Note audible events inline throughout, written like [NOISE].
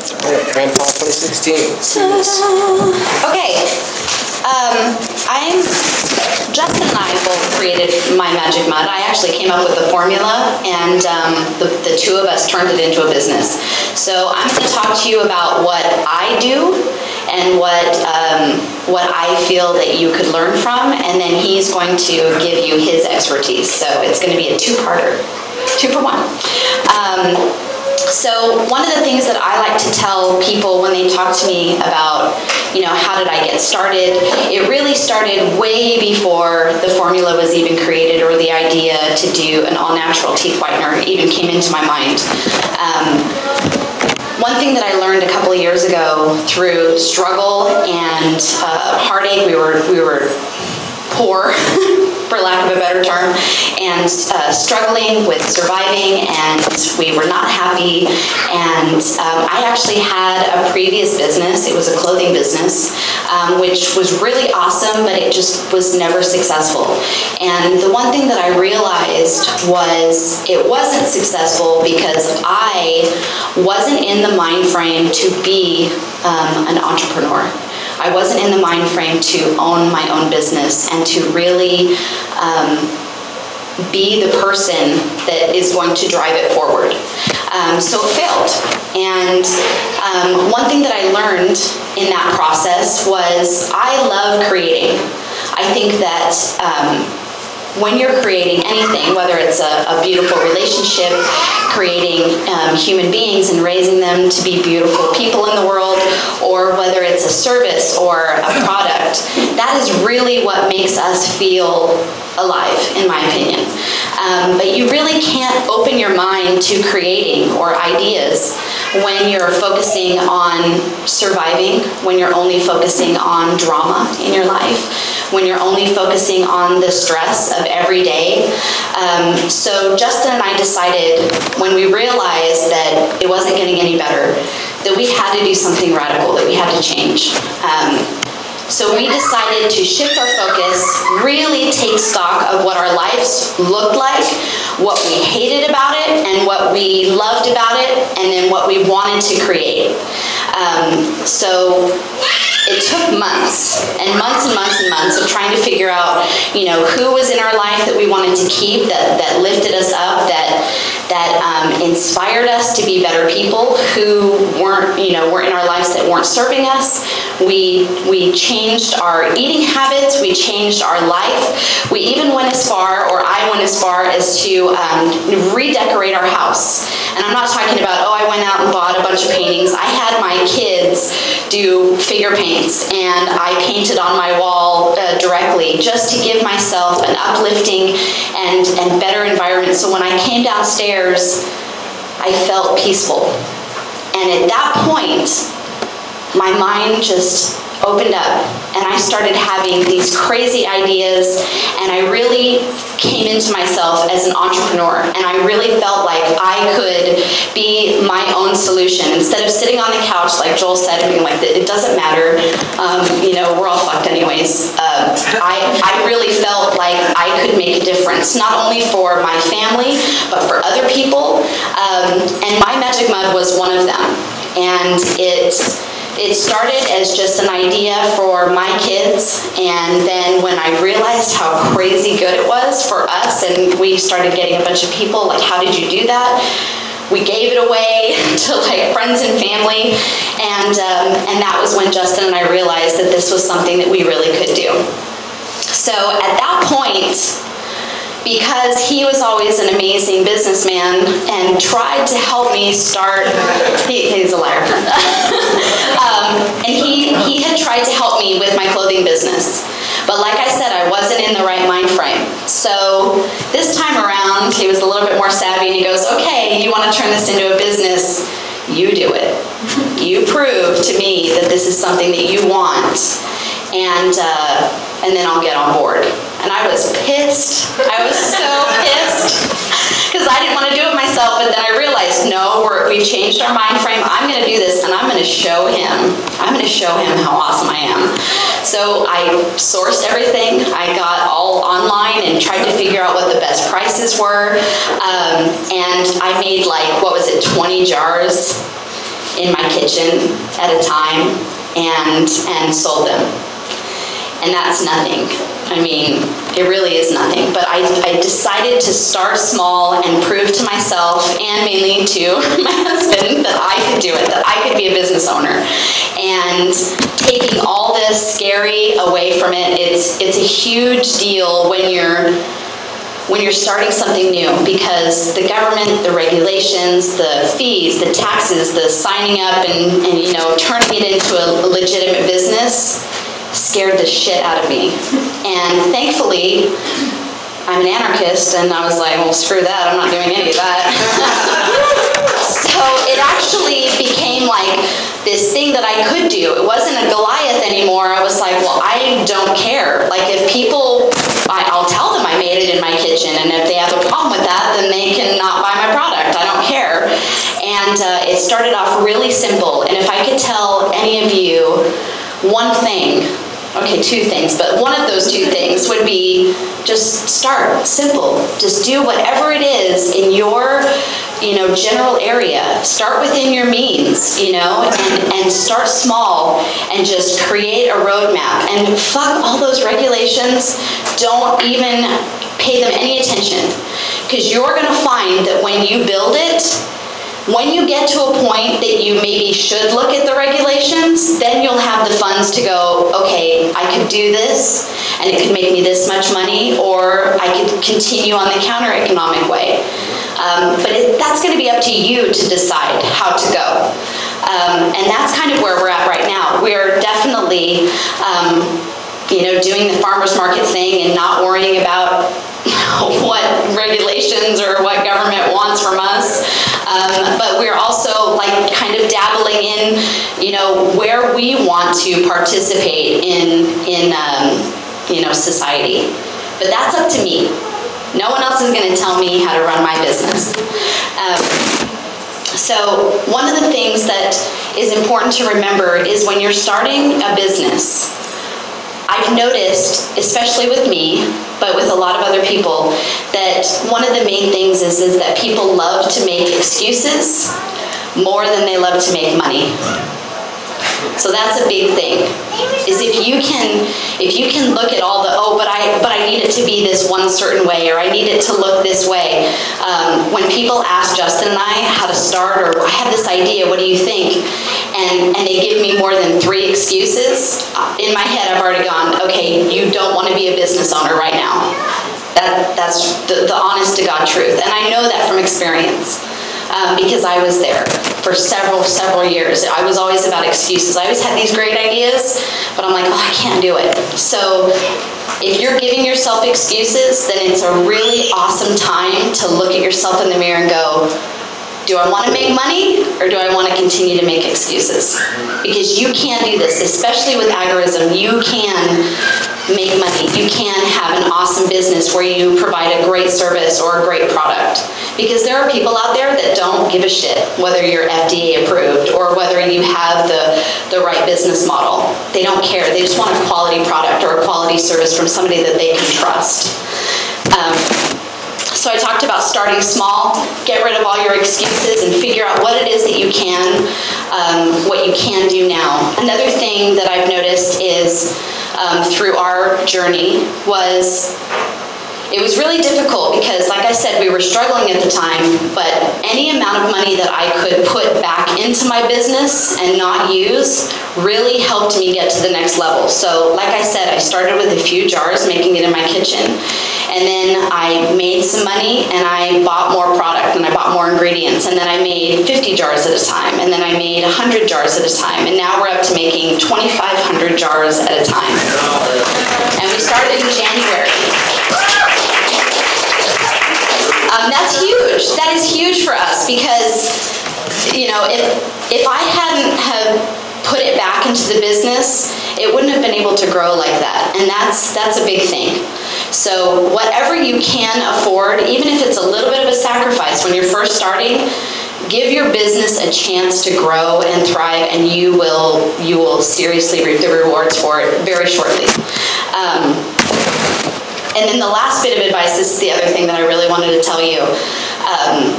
Grandpa 2016. Okay. Um, I'm Justin and I both created My Magic Mud. I actually came up with the formula, and um, the, the two of us turned it into a business. So I'm going to talk to you about what I do and what um, what I feel that you could learn from, and then he's going to give you his expertise. So it's going to be a two-parter, two for one. Um, so one of the things that I like to tell people when they talk to me about, you know, how did I get started, it really started way before the formula was even created or the idea to do an all-natural teeth whitener even came into my mind. Um, one thing that I learned a couple of years ago through struggle and uh, heartache, we were we were poor, [LAUGHS] for lack of a better term, and uh, struggling with surviving, and we were not happy. And um, I actually had a previous business, it was a clothing business, um, which was really awesome, but it just was never successful. And the one thing that I realized was it wasn't successful because I wasn't in the mind frame to be um, an entrepreneur. I wasn't in the mind frame to own my own business and to really um, be the person that is going to drive it forward. Um, so it failed. And um, one thing that I learned in that process was I love creating. I think that um, when you're creating anything, whether it's a, a beautiful relationship, creating um, human beings and raising them to be beautiful people in the world, or whether it's a service or a product, that is really what makes us feel alive, in my opinion. Um, but you really can't open your mind to creating or ideas when you're focusing on surviving, when you're only focusing on drama in your life when you're only focusing on the stress of every day. Um, so Justin and I decided when we realized that it wasn't getting any better, that we had to do something radical, that we had to change. Um, so we decided to shift our focus, really take stock of what our lives looked like, what we hated about it, and what we loved about it, and then what we wanted to create. Um, so it took months and months and months and months of trying to figure out, you know, who was in our life that we wanted to keep, that, that lifted us up, that that um, inspired us to be better people, who weren't, you know, weren't in our lives that weren't serving us. We we changed our eating habits. We changed our life. We even went as far, or I went as far as to um, redecorate our house. And I'm not talking about oh, I went out and bought a bunch of paintings. I had my kids do figure paints and I painted on my wall uh, directly just to give myself an uplifting and, and better environment. So when I came downstairs, I felt peaceful. And at that point, my mind just opened up and I started having these crazy ideas and I really came into myself as an entrepreneur. And I really felt like I could be my own solution. Instead of sitting on the couch like Joel said and being like it doesn't matter. Um, you know we're all fucked anyways. Uh, I, I really felt like I could make a difference not only for my family but for other people. Um, and my magic mud was one of them. And it it started as just an idea for my kids, and then when I realized how crazy good it was for us, and we started getting a bunch of people, like, how did you do that? We gave it away [LAUGHS] to like friends and family, and um, and that was when Justin and I realized that this was something that we really could do. So at that point, because he was always an amazing businessman and tried to help me start. [LAUGHS] He, he's a liar. [LAUGHS] and he, he had tried to help me with my clothing business. But like I said, I wasn't in the right mind frame. So this time around, he was a little bit more savvy and he goes, okay, you want to turn this into a business, you do it. You prove to me that this is something that you want, and, uh, and then I'll get on board. And I was pissed. I was so pissed because I didn't want to do it myself. But then I realized, no, we have changed our mind frame. I'm going to do this, and I'm going to show him. I'm going to show him how awesome I am. So I sourced everything. I got all online and tried to figure out what the best prices were. Um, and I made like what was it, 20 jars in my kitchen at a time and and sold them. And that's nothing. I mean, it really is nothing. But I, I decided to start small and prove to myself and mainly to [LAUGHS] my husband that I could do it, that I could be a business owner. And taking all this scary away from it, it's it's a huge deal when you're when you're starting something new because the government, the regulations, the fees, the taxes, the signing up and, and you know turning it into a legitimate business scared the shit out of me. And thankfully, I'm an anarchist, and I was like, well, screw that, I'm not doing any of that. [LAUGHS] so it actually became like this thing that I could do. It wasn't a Goliath anymore. I was like, well, I don't care. Like, if people, I, will tell them I made it in my kitchen, and if they have a problem with that, then they can not buy my product. I don't care. And uh, it started off really simple. And if I could tell any of you, one thing, okay, two things, but one of those two things would be just start simple. Just do whatever it is in your you know general area. Start within your means you know and, and start small and just create a roadmap. And fuck all those regulations. Don't even pay them any attention. Because you're going to find that when you build it when you get to a point that you maybe should look at the regulations, then you'll have the funds to go, okay, I could do this and it could make me this much money, or I could continue on the counter economic way. Um, but it, that's going to be up to you to decide how to go. Um, and that's kind of where we're at right now. We're definitely, um, you know, doing the farmer's market thing and not worrying about [LAUGHS] what regulations or what government wants from us. Um, but we're also like kind of dabbling in, you know, where we want to participate in in um, you know society. But that's up to me. No one else is going to tell me how to run my business. Um, so one of the things that is important to remember is when you're starting a business I've noticed, especially with me, but with a lot of other people, that one of the main things is, is that people love to make excuses more than they love to make money. So that's a big thing. Is if you can if you can look at all the oh but I but I need it to be this one certain way or I need it to look this way. Um, when people ask Justin and I how to start or I have this idea, what do you think? And and they give me more than three excuses. Uh, in my head, I've already gone. Okay, you don't want to be a business owner right now. That that's the, the honest to God truth, and I know that from experience um, because I was there for several, several years. I was always about excuses. I always had these great ideas, but I'm like, oh, I can't do it. So if you're giving yourself excuses, then it's a really awesome time to look at yourself in the mirror and go, do I want to make money or do I want to continue to make excuses? Because you can do this, especially with agorism. You can make money. You can have an awesome business where you provide a great service or a great product. Because there are people out there that don't give a shit whether you're FDA approved or whether you have the, the right business model. They don't care. They just want a quality product or a quality service from somebody that they can trust. Um, so I talked about starting small, get rid of all your excuses and figure out what it is that you can, um, what you can do now. Another thing that I've noticed is um, through our journey was it was really difficult because, like I said, we were struggling at the time, but any amount of money that I could put back into my business and not use really helped me get to the next level. So, like I said, I started with a few jars, making it in my kitchen, and then I made some money and I bought more product and I bought more ingredients, and then I made 50 jars at a time, and then I made 100 jars at a time, and now we're up to making 2,500 jars at a time. And we started in January. That's huge. That is huge for us because, you know, if if I hadn't have put it back into the business, it wouldn't have been able to grow like that. And that's that's a big thing. So whatever you can afford, even if it's a little bit of a sacrifice when you're first starting, give your business a chance to grow and thrive and you will you will seriously reap the rewards for it very shortly. Um, and then the last bit of advice, this is the other thing that I really wanted to tell you. Um,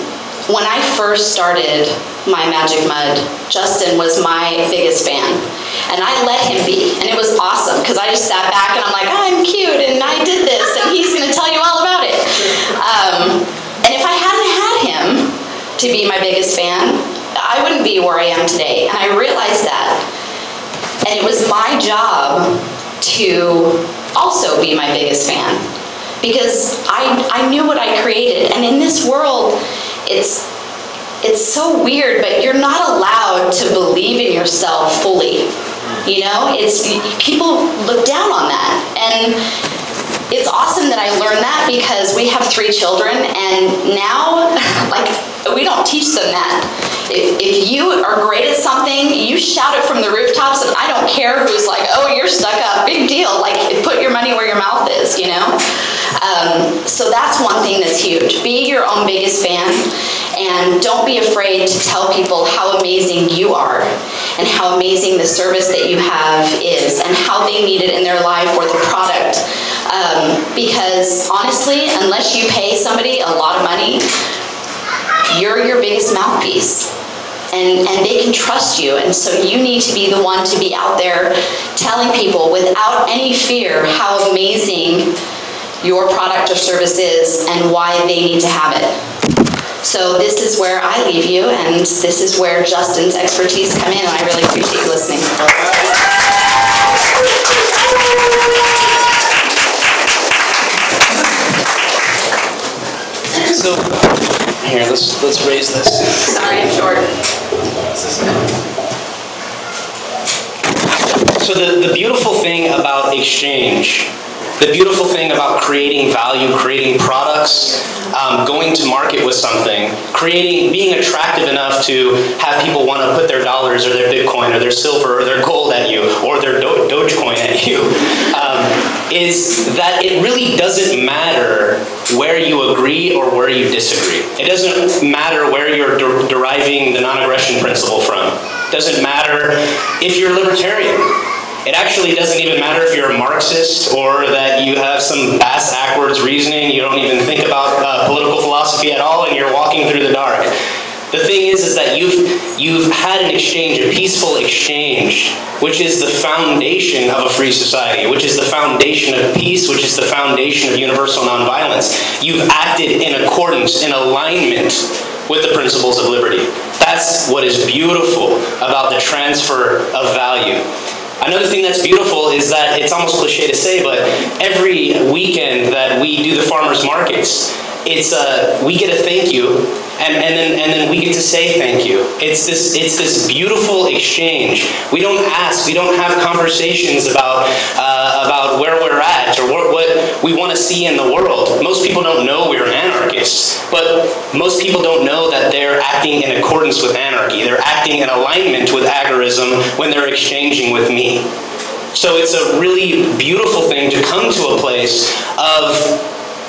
when I first started my Magic Mud, Justin was my biggest fan. And I let him be. And it was awesome because I just sat back and I'm like, I'm cute and I did this and he's going to tell you all about it. Um, and if I hadn't had him to be my biggest fan, I wouldn't be where I am today. And I realized that. And it was my job to also be my biggest fan because I, I knew what I created. And in this world, it's it's so weird, but you're not allowed to believe in yourself fully. You know, it's people look down on that. And it's awesome that I learned that because we have three children and now like we don't teach them that. If, if you are great at something, you shout it from the rooftops and I don't care who's like, oh, you're stuck up, big deal. Like put your money where your mouth is, you know? Um, so that's one thing that's huge. Be your own biggest fan and don't be afraid to tell people how amazing you are and how amazing the service that you have is and how they need it in their life or the product. Um, because honestly, unless you pay somebody a lot of money, you're your biggest mouthpiece. And, and they can trust you. And so you need to be the one to be out there telling people without any fear how amazing your product or service is and why they need to have it. So this is where I leave you, and this is where Justin's expertise come in, and I really appreciate you listening. So here, let's let's raise this. Sorry, I'm short. So the, the beautiful thing about exchange the beautiful thing about creating value, creating products, um, going to market with something, creating, being attractive enough to have people want to put their dollars or their Bitcoin or their silver or their gold at you or their Do- Dogecoin at you, [LAUGHS] um, is that it really doesn't matter where you agree or where you disagree. It doesn't matter where you're de- deriving the non-aggression principle from. It doesn't matter if you're libertarian it actually doesn't even matter if you're a Marxist or that you have some bass backwards reasoning, you don't even think about uh, political philosophy at all, and you're walking through the dark. The thing is, is that you've you've had an exchange, a peaceful exchange, which is the foundation of a free society, which is the foundation of peace, which is the foundation of universal nonviolence. You've acted in accordance, in alignment with the principles of liberty. That's what is beautiful about the transfer of value. Another thing that's beautiful is that it's almost cliche to say, but every weekend that we do the farmers markets, it's uh, we get a thank you and, and then and then we get to say thank you. It's this it's this beautiful exchange. We don't ask, we don't have conversations about uh, about where we're at or what, what we want to see in the world. Most people don't know we're but most people don't know that they're acting in accordance with anarchy. They're acting in alignment with agorism when they're exchanging with me. So it's a really beautiful thing to come to a place of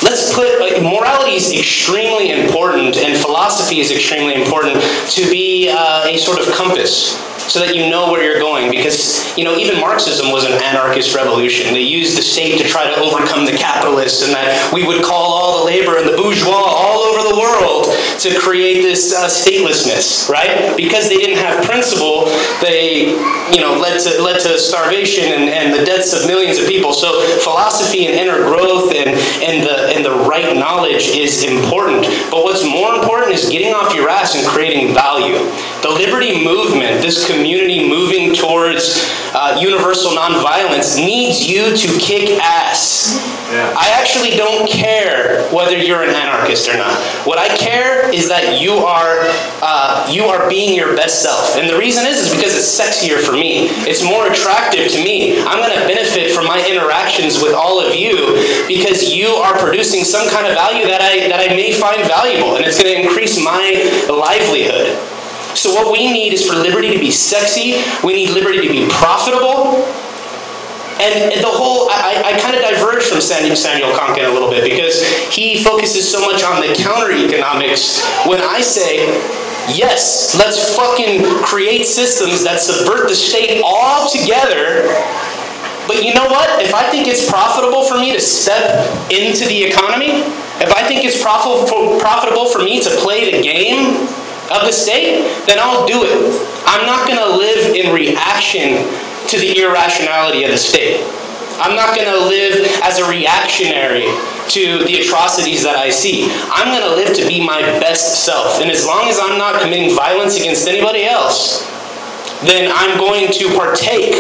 let's put like, morality is extremely important and philosophy is extremely important to be uh, a sort of compass so that you know where you're going. Because, you know, even Marxism was an anarchist revolution. They used the state to try to overcome the capitalists, and that we would call all the labor and the bourgeois all over the world to create this uh, statelessness, right? Because they didn't have principle, they, you know, led to, led to starvation and, and the deaths of millions of people. So philosophy and inner growth and, and, the, and the right knowledge is important. But what's more important is getting off your ass and creating value. The liberty movement, this community moving towards uh, universal nonviolence, needs you to kick ass. Yeah. I actually don't care whether you're an anarchist or not. What I care is that you are uh, you are being your best self, and the reason is is because it's sexier for me. It's more attractive to me. I'm going to benefit from my interactions with all of you because you are producing some kind of value that I that I may find valuable, and it's going to increase my livelihood. So, what we need is for liberty to be sexy, we need liberty to be profitable. And the whole, I, I kind of diverge from Samuel, Konkin a little bit because he focuses so much on the counter economics when I say, yes, let's fucking create systems that subvert the state altogether. But you know what? If I think it's profitable for me to step into the economy, If I think it's profitable for me to play the game of the state, then I'll do it. I'm not going to live in reaction to the irrationality of the state. I'm not going to live as a reactionary to the atrocities that I see. I'm going to live to be my best self. And as long as I'm not committing violence against anybody else, then I'm going to partake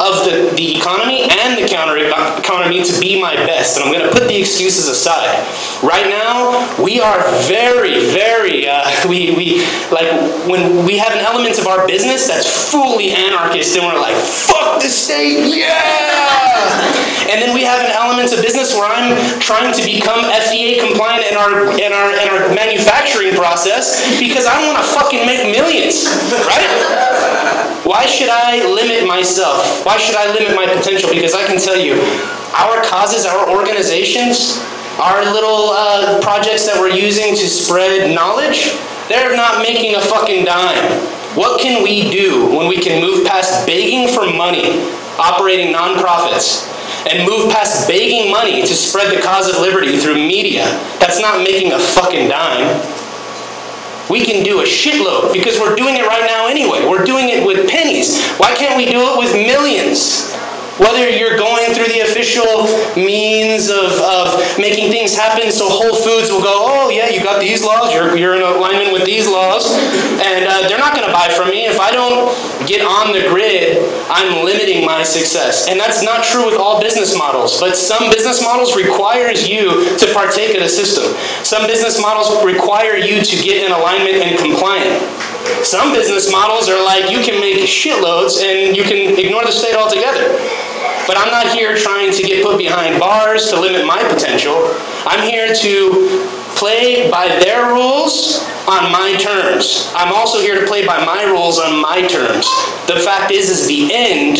of the, the economy and the counter economy to be my best. And I'm going to put the excuses aside. Right now, we are very, very, uh, [LAUGHS] we, we, like, when we have an element of our business that's fully anarchist and we're like, fuck the state, yeah! and then we have an element of business where I'm trying to become FDA compliant in our, in our, in our manufacturing process because I want to fucking make millions, right? Why should I limit myself? Why should I limit my potential? Because I can tell you, our causes, our organizations, our little uh, projects that we're using to spread knowledge, they're not making a fucking dime. What can we do when we can move past begging for money, operating nonprofits, and move past begging money to spread the cause of liberty through media? That's not making a fucking dime we can do a shitload because we're doing it right now anyway. We're doing it with pennies. Why can't we do it with millions? Whether you're going through the official means of, of making things happen so Whole Foods will go, oh, yeah, you got these laws, you're, you're in alignment with these laws, and uh, they're not going to buy from me. If I don't get on the grid, I'm limiting my success. And that's not true with all business models, but some business models requires you to partake in the system. Some business models require you to get in alignment and compliant. Some business models are like you can make shitloads and you can ignore the state altogether. But I'm not here trying to get put behind bars to limit my potential. I'm here to play by their rules on my terms. I'm also here to play by my rules on my terms. The fact is, is the end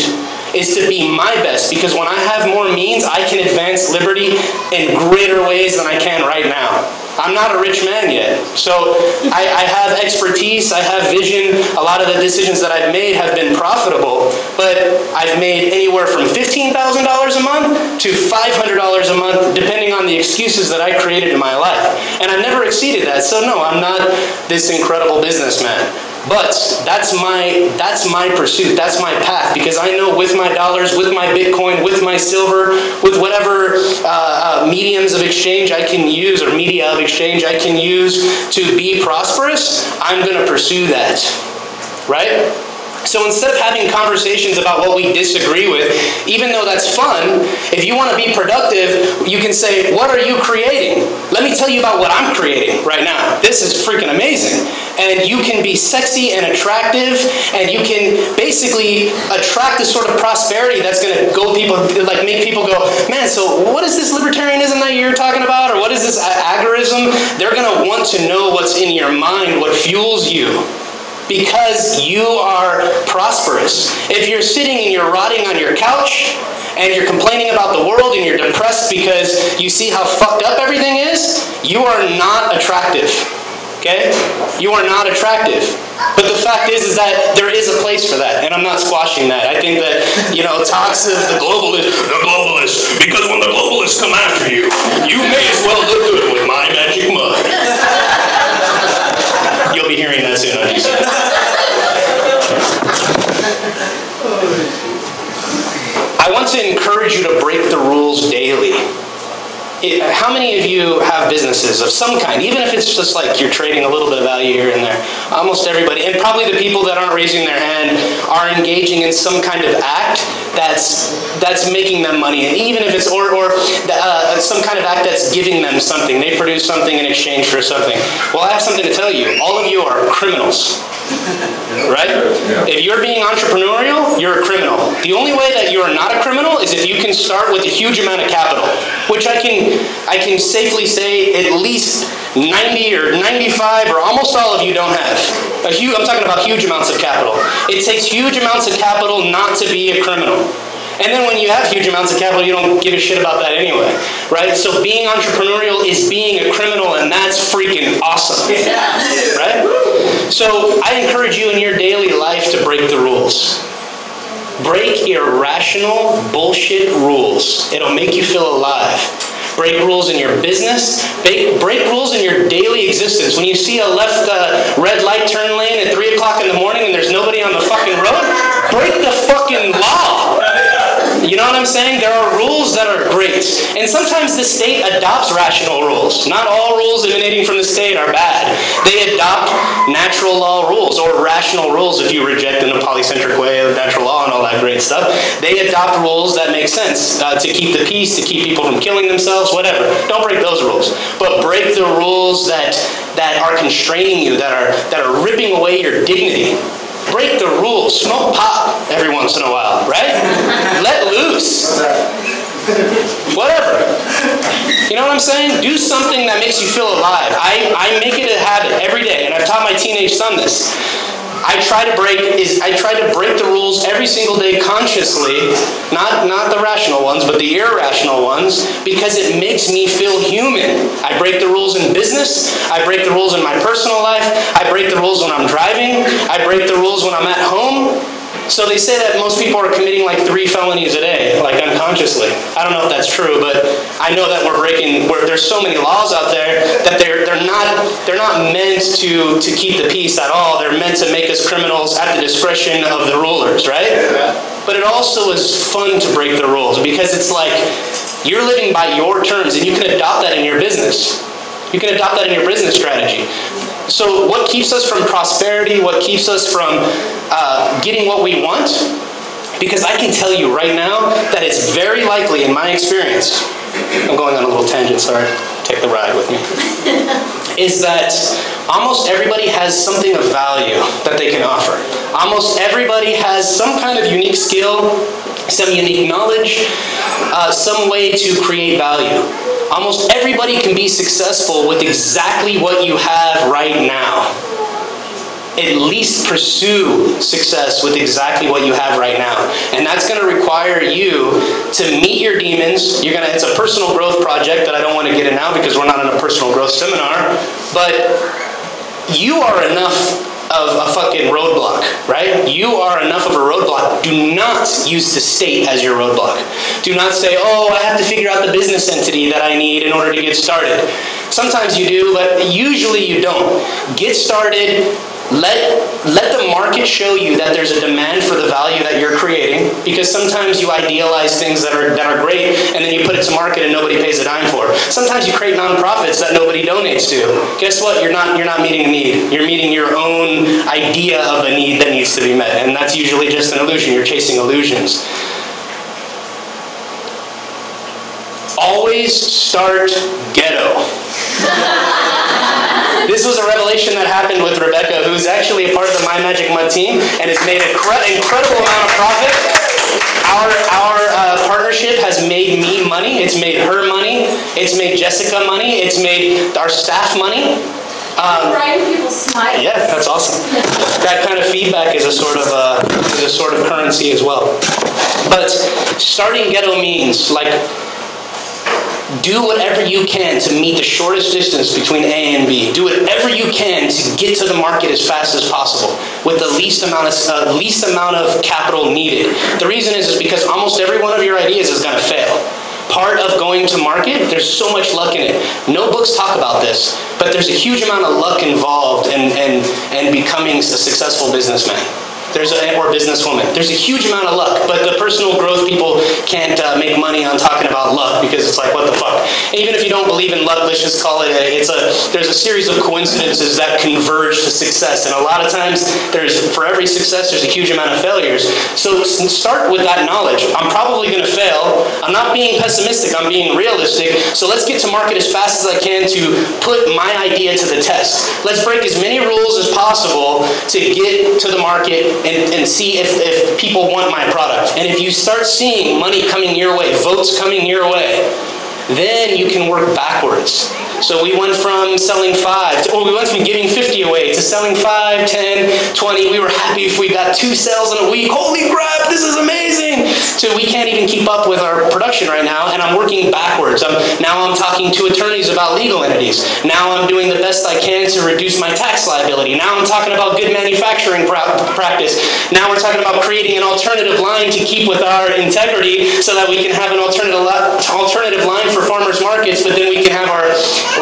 is to be my best because when I have more means, I can advance liberty in greater ways than I can right now. I'm not a rich man yet. So I, I, have expertise, I have vision. A lot of the decisions that I've made have been profitable, but I've made anywhere from $15,000 a month to $500 a month, depending on the excuses that I created in my life. And I've never exceeded that. So no, I'm not this incredible businessman. But that's my that's my pursuit. That's my path because I know with my dollars, with my Bitcoin, with my silver, with whatever uh, uh, mediums of exchange I can use or media of exchange I can use to be prosperous, I'm going to pursue that. Right? So instead of having conversations about what we disagree with, even though that's fun, if you want to be productive, you can say, What are you creating? Let me tell you about what I'm creating right now. This is freaking amazing. And you can be sexy and attractive, and you can basically attract the sort of prosperity that's going to go people, like make people go, Man, so what is this libertarianism that you're talking about? Or what is this agorism? They're going to want to know what's in your mind, what fuels you because you are prosperous. If you're sitting and you're rotting on your couch and you're complaining about the world and you're depressed because you see how fucked up everything is, you are not attractive. Okay? You are not attractive. But the fact is, is that there is a place for that, and I'm not squashing that. I think that, you know, talks of the globalist, the globalists, because when the globalists come after you, you may as well look good with my magic mud. You'll be hearing I want to encourage you to break the rules daily. It, how many of you have businesses of some kind, even if it's just like you're trading a little bit of value here and there? Almost everybody, and probably the people that aren't raising their hand are engaging in some kind of act that's that's making them money, and even if it's or or uh, some kind of act that's giving them something, they produce something in exchange for something. Well, I have something to tell you. All of you are criminals right? If you're being entrepreneurial, you're a criminal. The only way that you're not a criminal is if you can start with a huge amount of capital, which I can I can safely say at least 90 or 95 or almost all of you don't have. A huge, I'm talking about huge amounts of capital. It takes huge amounts of capital not to be a criminal. And then when you have huge amounts of capital, you don't give a shit about that anyway, right? So being entrepreneurial is being a criminal, and that's freaking awesome, right? So I encourage you in your daily life to break the rules. Break irrational bullshit rules. It'll make you feel alive. break rules in your business, break, break rules in your daily existence. When you see a left uh, red light turn lane at 3 o'clock in the morning and there's nobody on the fucking road, break the fucking law. You know what I'm saying? There are rules that are great. And sometimes the state adopts rational rules. Not all rules emanating from the state are bad. They adopt natural law rules or rational rules if you reject in a polycentric way of natural law and all that great stuff. They adopt rules that make sense uh, to keep the peace, to keep people from killing themselves, whatever. Don't break those rules. But break the rules that, that are constraining you, that are, that are ripping away your dignity break the rules. Smoke pot every once in a while, right? Let loose. Whatever. You know what I'm saying? Do something that makes you feel alive. I, I make it a habit every day, and I've taught my teenage son this. I try to break is I try to break the rules every single day consciously, not not the rational ones, but the irrational ones, because it makes me feel human. I break the rules in business, I break the rules in my personal life, I break the rules when I'm driving, I break the rules when I'm at home. So they say that most people are committing like three felonies a day, like unconsciously. I don't know if that's true, but I know that we're breaking. We're, there's so many laws out there that they're they're not they're not meant to to keep the peace at all. They're meant to make us criminals at the discretion of the rulers, right? But it also is fun to break the rules because it's like you're living by your terms, and you can adopt that in your business. You can adopt that in your business strategy. So, what keeps us from prosperity? What keeps us from uh, getting what we want? Because I can tell you right now that it's very likely, in my experience, I'm going on a little tangent, sorry, take the ride with me, [LAUGHS] is that almost everybody has something of value that they can offer. Almost everybody has some kind of unique skill, some unique knowledge, uh, some way to create value. Almost everybody can be successful with exactly what you have right now. At least pursue success with exactly what you have right now. And that's going to require you to meet your demons. You're going to it's a personal growth project that I don't want to get in now because we're not in a personal growth seminar, but you are enough of a fucking roadblock, right? You are enough of a roadblock. Do not use the state as your roadblock. Do not say, oh, I have to figure out the business entity that I need in order to get started. Sometimes you do, but usually you don't. Get started, let, let the market show you that there's a demand for the value that you're creating because sometimes you idealize things that are, that are great and then you put it to market and nobody pays a dime for. Sometimes you create nonprofits that nobody donates to. Guess what? You're not, you're not meeting a need. You're meeting your own idea of a need that needs to be met. And that's usually just an illusion. You're chasing illusions. Always start ghetto. [LAUGHS] This was a revelation that happened with Rebecca, who's actually a part of the My Magic Mud team and has made an incredible amount of profit. Our, our uh, partnership has made me money. It's made her money. It's made Jessica money. It's made our staff money. Um, people smile. Yeah, that's awesome. that kind of feedback is a sort of uh, is a sort of currency as well. But starting ghetto means like do whatever you can to meet the shortest distance between A and B. Do whatever you can to get to the market as fast as possible with the least amount of uh, least amount of capital needed. The reason is is because almost every one of your ideas is going to fail. Part of going to market, there's so much luck in it. No books talk about this, but there's a huge amount of luck involved in, in, in becoming a successful businessman. There's a, or businesswoman. There's a huge amount of luck, but the personal growth people can't uh, make money on talking about luck because it's like, what the fuck? even if you don't believe in luck, let's just call it a, it's a, there's a series of coincidences that converge to success. And a lot of times, there's, for every success, there's a huge amount of failures. So start with that knowledge. I'm probably going to fail. I'm not being pessimistic, I'm being realistic. So let's get to market as fast as I can to put my idea to the test. Let's break as many rules as possible to get to the market and, and see if, if people want my product. And if you start seeing money coming your way, votes coming your way, then you can work backwards. So we went from selling five, or we went from giving 50 away to selling five, 10, 20. We were happy if we got two sales in a week. Holy crap, this is amazing. To we can't even keep up with our production right now, and I'm working backwards. I'm, now I'm talking to attorneys about legal entities. Now I'm doing the best I can to reduce my tax liability. Now I'm talking about good manufacturing pra- practice. Now we're talking about creating an alternative line to keep with our integrity so that we can have an alternative, alternative line for farmers markets, but then we can have our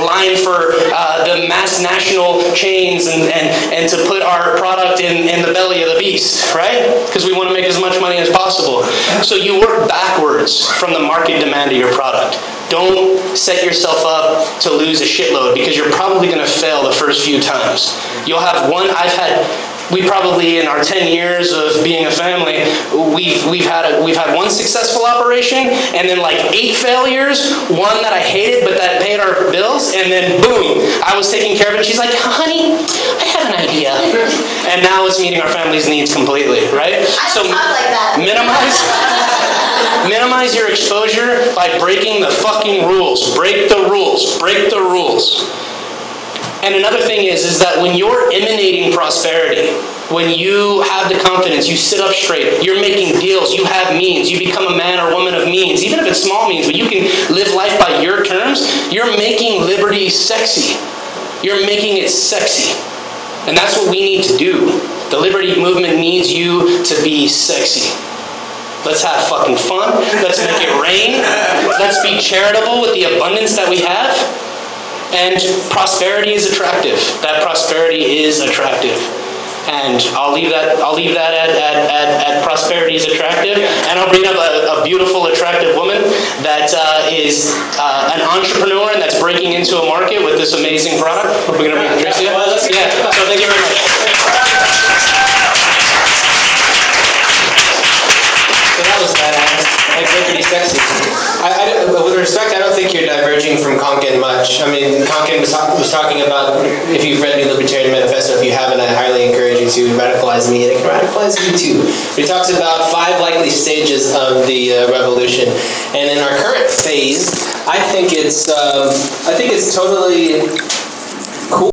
line for uh, the mass national chains and, and, and to put our product in, in the belly of the beast, right? Because we want to make as much money as possible. So you work backwards from the market demand of your product. Don't set yourself up to lose a shitload because you're probably going to fail the first few times. You'll have one, I've had we probably in our 10 years of being a family we've, we've had a, we've had one successful operation and then like eight failures one that i hated but that paid our bills and then boom i was taking care of it she's like honey i have an idea. And now it's meeting our family's needs completely right? Don't like minimize minimize your exposure by breaking the fucking rules. Break the rules. Break the rules. And another thing is, is that when you're emanating prosperity, when you have the confidence, you sit up straight, you're making deals, you have means, you become a man or woman of means, even if it's small means, but you can live life by your terms, you're making liberty sexy. You're making it sexy. And that's what we need to do. The liberty movement needs you to be sexy. Let's have fucking fun. Let's make it rain. Let's be charitable with the abundance that we have. And prosperity is attractive. That prosperity is attractive. And I'll leave that. I'll leave that at, at, at, at prosperity is attractive. And I'll bring up a, a beautiful, attractive woman that uh, is uh, an entrepreneur and that's breaking into a market with this amazing product. We're to bring Patricia. Yeah. So thank you very much. Respect, I don't think you're diverging from Konkin much. I mean, Konkin was, was talking about if you've read the Libertarian Manifesto, if you haven't, I highly encourage you to radicalize me, and it can radicalize you too. But he talks about five likely stages of the uh, revolution, and in our current phase, I think it's um, I think it's totally cool